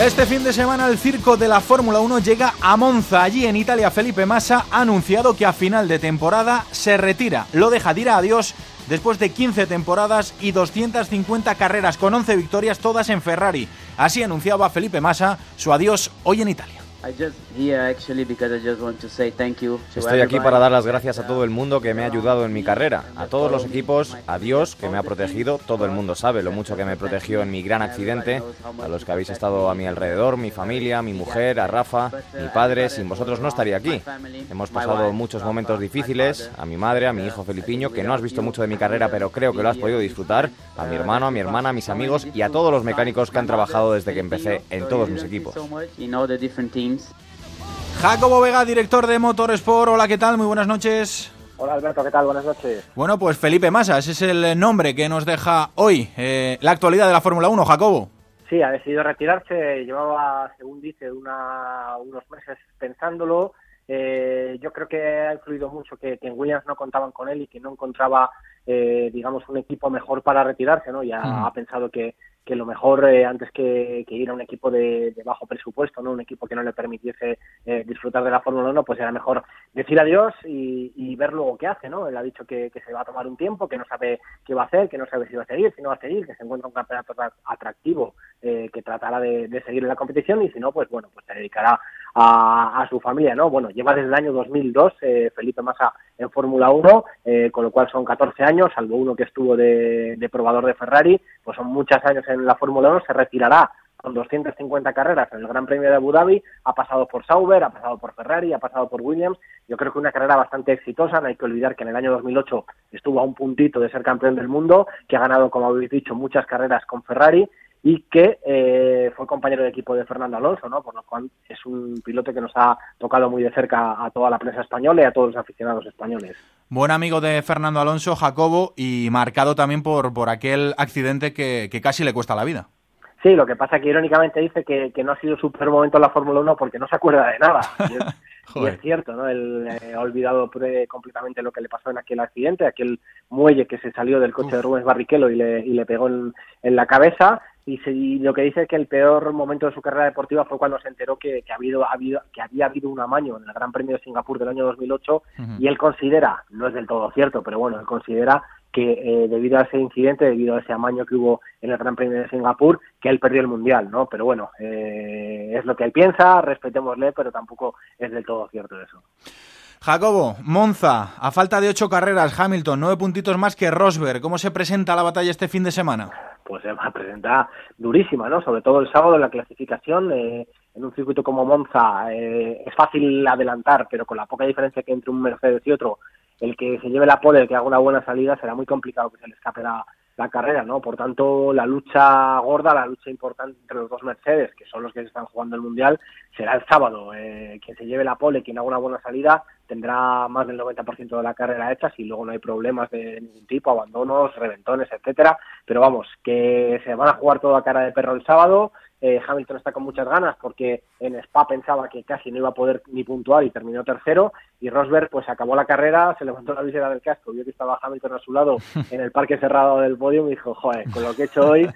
Este fin de semana el circo de la Fórmula 1 llega a Monza. Allí en Italia Felipe Massa ha anunciado que a final de temporada se retira. Lo deja de ir a adiós después de 15 temporadas y 250 carreras con 11 victorias todas en Ferrari. Así anunciaba Felipe Massa su adiós hoy en Italia. Estoy aquí para dar las gracias a todo el mundo que me ha ayudado en mi carrera, a todos los equipos, a Dios que me ha protegido, todo el mundo sabe lo mucho que me protegió en mi gran accidente, a los que habéis estado a mi alrededor, mi familia, mi mujer, a Rafa, mi padre, sin vosotros no estaría aquí. Hemos pasado muchos momentos difíciles, a mi madre, a mi hijo Felipiño, que no has visto mucho de mi carrera, pero creo que lo has podido disfrutar, a mi hermano, a mi hermana, a mis amigos y a todos los mecánicos que han trabajado desde que empecé en todos mis equipos. Jacobo Vega, director de Motorsport. Hola, ¿qué tal? Muy buenas noches. Hola Alberto, ¿qué tal? Buenas noches. Bueno, pues Felipe Massa, ese es el nombre que nos deja hoy eh, la actualidad de la Fórmula 1, Jacobo. Sí, ha decidido retirarse, llevaba, según dice, unos meses pensándolo. Eh, yo creo que ha influido mucho que, en Williams no contaban con él y que no encontraba, eh, digamos, un equipo mejor para retirarse, ¿no? Ya ha pensado que, que lo mejor eh, antes que, ir a un equipo de, bajo presupuesto, no un equipo que no le permitiese eh, disfrutar de la Fórmula 1, pues era mejor decir adiós y, ver luego qué hace, ¿no? Él ha dicho que, se va a tomar un tiempo, que no sabe qué va a hacer, que no sabe si va a seguir, si no va a seguir, que se encuentra un campeonato atractivo eh, que tratará de, seguir en la competición y si no, pues bueno, pues se dedicará a, su familia, ¿no? Bueno, lleva desde el año 2002 Felipe Massa en Fórmula 1, con lo cual son 14 años, salvo uno que estuvo de, de probador de Ferrari, pues son muchos años en la Fórmula 1, se retirará con 250 carreras en el Gran Premio de Abu Dhabi, ha pasado por Sauber, ha pasado por Ferrari, ha pasado por Williams, yo creo que una carrera bastante exitosa, no hay que olvidar que en el año 2008 estuvo a un puntito de ser campeón del mundo, que ha ganado, como habéis dicho, muchas carreras con Ferrari y que eh, fue compañero de equipo de Fernando Alonso, ¿no? Por lo cual es un piloto que nos ha tocado muy de cerca a toda la prensa española y a todos los aficionados españoles. Buen amigo de Fernando Alonso, Jacobo, y marcado también por, por aquel accidente que, casi le cuesta la vida. Sí, lo que pasa es que irónicamente dice que, no ha sido su peor momento en la Fórmula 1 porque no se acuerda de nada. Y es, cierto, ¿no? Él eh, ha olvidado completamente lo que le pasó en aquel accidente, aquel muelle que se salió del coche de Rubens Barrichello y le, y le pegó en, en la cabeza y, lo que dice es que el peor momento de su carrera deportiva fue cuando se enteró que, que, ha habido, habido, que había habido un amaño en el Gran Premio de Singapur del año 2008 y él considera, no es del todo cierto, pero bueno, él considera que eh, debido a ese incidente, debido a ese amaño que hubo en el Gran Premio de Singapur, que él perdió el Mundial, ¿no? Pero bueno, eh, es lo que él piensa, respetémosle, pero tampoco es del todo cierto eso. Jacobo, Monza, a falta de ocho carreras, Hamilton, nueve puntitos más que Rosberg. ¿Cómo se presenta la batalla este fin de semana? Pues se va a presentar durísima, ¿no? Sobre todo el sábado en la clasificación, eh, en un circuito como Monza eh, es fácil adelantar, pero con la poca diferencia que entre un Mercedes y otro, el que se lleve la pole, el que haga una buena salida, será muy complicado que se le escape la, la carrera, ¿no? Por tanto, la lucha gorda, la lucha importante entre los dos Mercedes, que son los que están jugando el Mundial, será el sábado. Eh, quien se lleve la pole, quien haga una buena salida, tendrá más del 90% de la carrera hecha, si luego no hay problemas de ningún tipo, abandonos, reventones, etcétera. Pero vamos, que se van a jugar toda cara de perro el sábado, eh, Hamilton está con muchas ganas porque en Spa pensaba que casi no iba a poder ni puntuar y terminó tercero. Y Rosberg, pues acabó la carrera, se levantó la visera del casco, vio que estaba Hamilton a su lado en el parque cerrado del podio y dijo: Joder, con lo que he hecho hoy.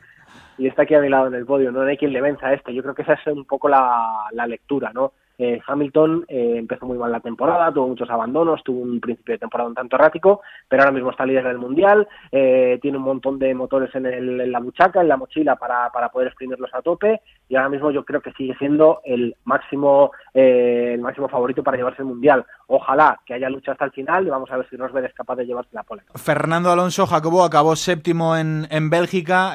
Y está aquí a mi lado en el podio, no hay quien le venza a este. Yo creo que esa es un poco la, la lectura, ¿no? Eh, Hamilton eh, empezó muy mal la temporada, tuvo muchos abandonos, tuvo un principio de temporada un tanto errático, pero ahora mismo está líder del mundial, eh, tiene un montón de motores en, en, la buchaca, en la mochila para, para poder exprimirlos a tope y ahora mismo yo creo que sigue siendo el máximo el máximo favorito para llevarse el mundial. Ojalá que haya lucha hasta el final y vamos a ver si Rosberg es capaz de llevarse la pole. Fernando Alonso Jacobo acabó séptimo en, en Bélgica.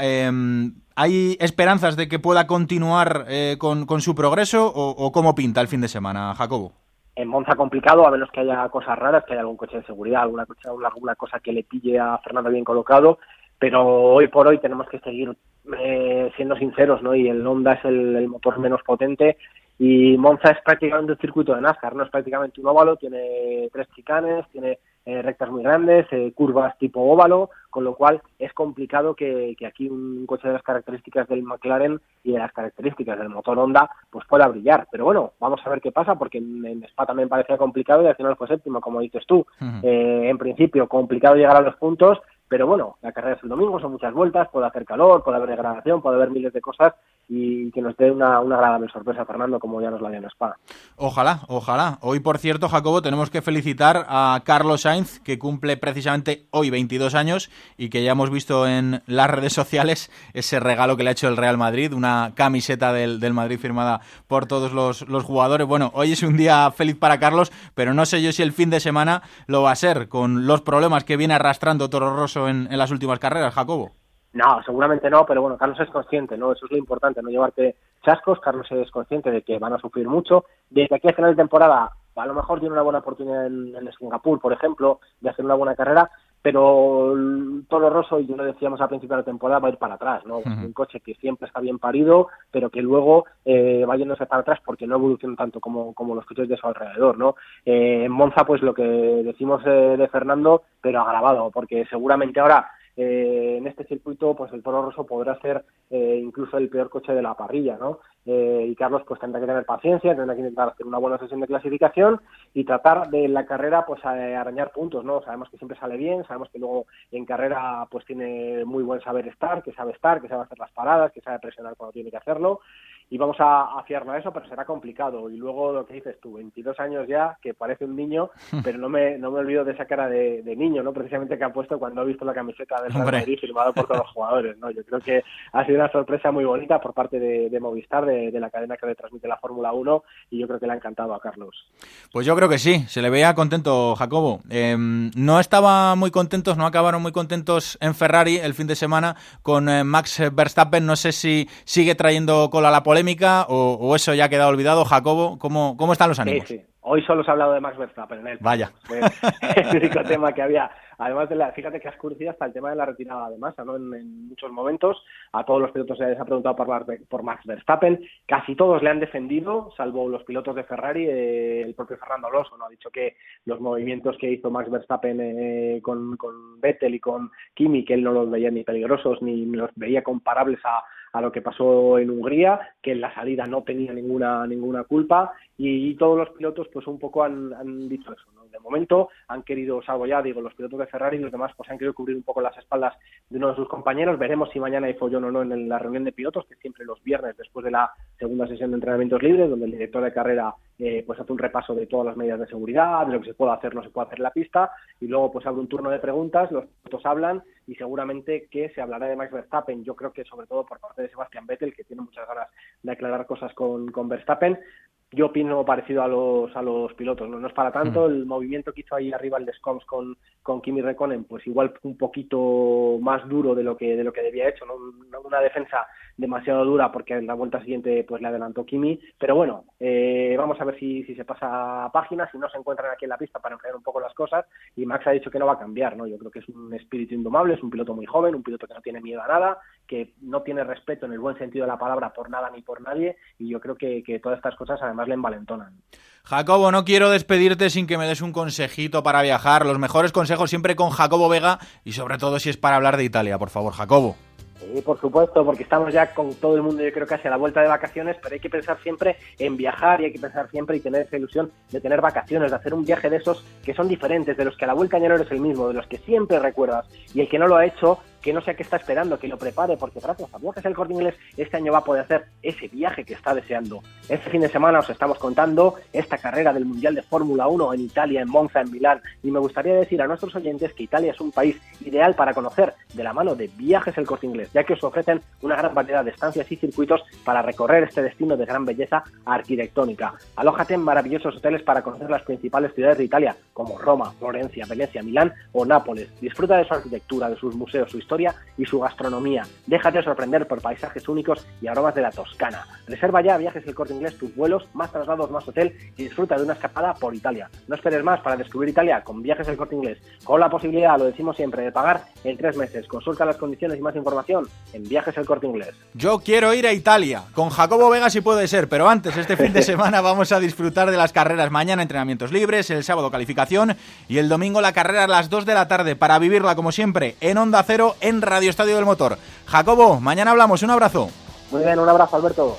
¿Hay esperanzas de que pueda continuar eh, con, su progreso o, cómo pinta el fin de semana, Jacobo? En Monza complicado, a menos que haya cosas raras, que haya algún coche de seguridad, alguna alguna cosa que le pille a Fernando bien colocado, pero hoy por hoy tenemos que seguir eh, siendo sinceros, ¿no? Y el Honda es el, motor menos potente y Monza es prácticamente un circuito de NASCAR, no es prácticamente un óvalo, tiene tres chicanes, tiene eh, rectas muy grandes, eh, curvas tipo óvalo, con lo cual es complicado que, aquí un coche de las características del McLaren y de las características del motor Honda pues pueda brillar. Pero bueno, vamos a ver qué pasa, porque en, Spa también parecía complicado y al final fue séptimo, como dices tú. Eh, en principio complicado llegar a los puntos, pero bueno, la carrera es el domingo, son muchas vueltas, puede hacer calor, puede haber degradación, puede haber miles de cosas y que nos dé una, una agradable sorpresa, Fernando, como ya nos la dio en Spa. Ojalá, ojalá. Hoy, por cierto, Jacobo, tenemos que felicitar a Carlos Sainz, que cumple precisamente hoy 22 años y que ya hemos visto en las redes sociales ese regalo que le ha hecho el Real Madrid, una camiseta del, del Madrid firmada por todos los, los, jugadores. Bueno, hoy es un día feliz para Carlos, pero no sé yo si el fin de semana lo va a ser, con los problemas que viene arrastrando Toro Rosso en, en las últimas carreras, Jacobo. No, seguramente no, pero bueno, Carlos es consciente, ¿no? Eso es lo importante, no llevarte chascos. Carlos es consciente de que van a sufrir mucho. De que aquí a final de temporada, a lo mejor tiene una buena oportunidad en, en Singapur, por ejemplo, de hacer una buena carrera, pero Toro Rosso, y yo lo decíamos al principio de la temporada, va a ir para atrás, ¿no? Un coche que siempre está bien parido, pero que luego eh, va yéndose para atrás porque no evoluciona tanto como, como los coches de su alrededor, ¿no? Eh, en Monza, pues lo que decimos eh, de Fernando, pero agravado, porque seguramente ahora eh, en este circuito pues el Toro Rosso podrá ser eh, incluso el peor coche de la parrilla, ¿no? Eh, y Carlos pues tendrá que tener paciencia, tendrá que intentar hacer una buena sesión de clasificación y tratar de la carrera pues arañar puntos, ¿no? Sabemos que siempre sale bien, sabemos que luego en carrera pues tiene muy buen saber estar, que sabe estar, que sabe hacer las paradas, que sabe presionar cuando tiene que hacerlo y vamos a, a fiarnos a eso, pero será complicado. Y luego lo que dices tú, 22 años ya, que parece un niño, pero no me, no me olvido de esa cara de, de niño, ¿no? Precisamente que ha puesto cuando ha visto la camiseta del Real Madrid firmado por todos los jugadores, ¿no? Yo creo que ha sido una sorpresa muy bonita por parte de, de Movistar, de, de, la cadena que le transmite la Fórmula 1, y yo creo que le ha encantado a Carlos. Pues yo creo que sí, se le veía contento Jacobo. Eh, no estaba muy contentos, no acabaron muy contentos en Ferrari el fin de semana con eh, Max Verstappen. No sé si sigue trayendo cola la polémica o, o, eso ya ha quedado olvidado. Jacobo, ¿cómo, cómo están los ánimos? Sí, sí. Hoy solo se ha hablado de Max Verstappen. El Vaya. el único tema que había. Además de la, fíjate que ha escurrido hasta el tema de la retirada de masa, ¿no? En, en, muchos momentos a todos los pilotos se les ha preguntado por, por, Max Verstappen, casi todos le han defendido, salvo los pilotos de Ferrari, eh, el propio Fernando Alonso, ¿no? Ha dicho que los movimientos que hizo Max Verstappen eh, con, Vettel y con Kimi, que él no los veía ni peligrosos ni los veía comparables a, lo que pasó en Hungría, que en la salida no tenía ninguna ninguna culpa y, y todos los pilotos pues un poco han, han dicho eso, ¿no? De momento han querido, salvo ya, digo, los pilotos de Ferrari y los demás pues han querido cubrir un poco las espaldas de uno de sus compañeros. Veremos si mañana hay follón o no en la reunión de pilotos, que siempre los viernes después de la segunda sesión de entrenamientos libres, donde el director de carrera eh, pues hace un repaso de todas las medidas de seguridad, de lo que se puede hacer, no se puede hacer en la pista, y luego pues abre un turno de preguntas, los pilotos hablan y seguramente que se hablará de Max Verstappen, yo creo que sobre todo por parte de Sebastián Vettel, que tiene muchas ganas de aclarar cosas con, con Verstappen, yo opino parecido a los a los pilotos, no, no es para tanto, el movimiento que hizo ahí arriba el de Scoms con, con Kimi Rekonen, pues igual un poquito más duro de lo que de lo que debía hecho, ¿no? una defensa demasiado dura porque en la vuelta siguiente pues le adelantó Kimi, pero bueno, eh, vamos a ver si, si se pasa página, si no se encuentran aquí en la pista para enfriar un poco las cosas y Max ha dicho que no va a cambiar, ¿no? Yo creo que es un espíritu indomable, es un piloto muy joven, un piloto que no tiene miedo a nada, que no tiene respeto en el buen sentido de la palabra por nada ni por nadie y yo creo que, que todas estas cosas además le envalentonan. Jacobo, no quiero despedirte sin que me des un consejito para viajar, los mejores consejos siempre con Jacobo Vega y sobre todo si es para hablar de Italia, por favor, Jacobo. Sí, por supuesto, porque estamos ya con todo el mundo, yo creo casi a la vuelta de vacaciones, pero hay que pensar siempre en viajar y hay que pensar siempre y tener esa ilusión de tener vacaciones, de hacer un viaje de esos que son diferentes, de los que a la vuelta ya no eres el mismo, de los que siempre recuerdas. Y el que no lo ha hecho, que no sé qué está esperando, que lo prepare, porque gracias a Viajes el Corte Inglés este año va a poder hacer ese viaje que está deseando. Este fin de semana os estamos contando esta carrera del Mundial de Fórmula 1 en Italia, en Monza, en Milán, y me gustaría decir a nuestros oyentes que Italia es un país ideal para conocer de la mano de Viajes el Corte Inglés, ya que os ofrecen una gran variedad de estancias y circuitos para recorrer este destino de gran belleza arquitectónica. Alójate en maravillosos hoteles para conocer las principales ciudades de Italia, como Roma, Florencia, Venecia, Milán o Nápoles. Disfruta de su arquitectura, de sus museos, su historia y su gastronomía. Déjate sorprender por paisajes únicos y aromas de la Toscana. Reserva ya Viajes el Corte Inglés tus vuelos, más traslados, más hotel y disfruta de una escapada por Italia. No esperes más para descubrir Italia con Viajes el Corte Inglés, con la posibilidad, lo decimos siempre, de pagar en tres meses. Consulta las condiciones y más información en Viajes el Corte Inglés. Yo quiero ir a Italia, con Jacobo Vega si puede ser, pero antes, este fin de semana vamos a disfrutar de las carreras. Mañana entrenamientos libres, el sábado calificación y el domingo la carrera a las 2 de la tarde para vivirla como siempre en Onda Cero en Radio Estadio del Motor. Jacobo, mañana hablamos, un abrazo. Muy bien, un abrazo Alberto.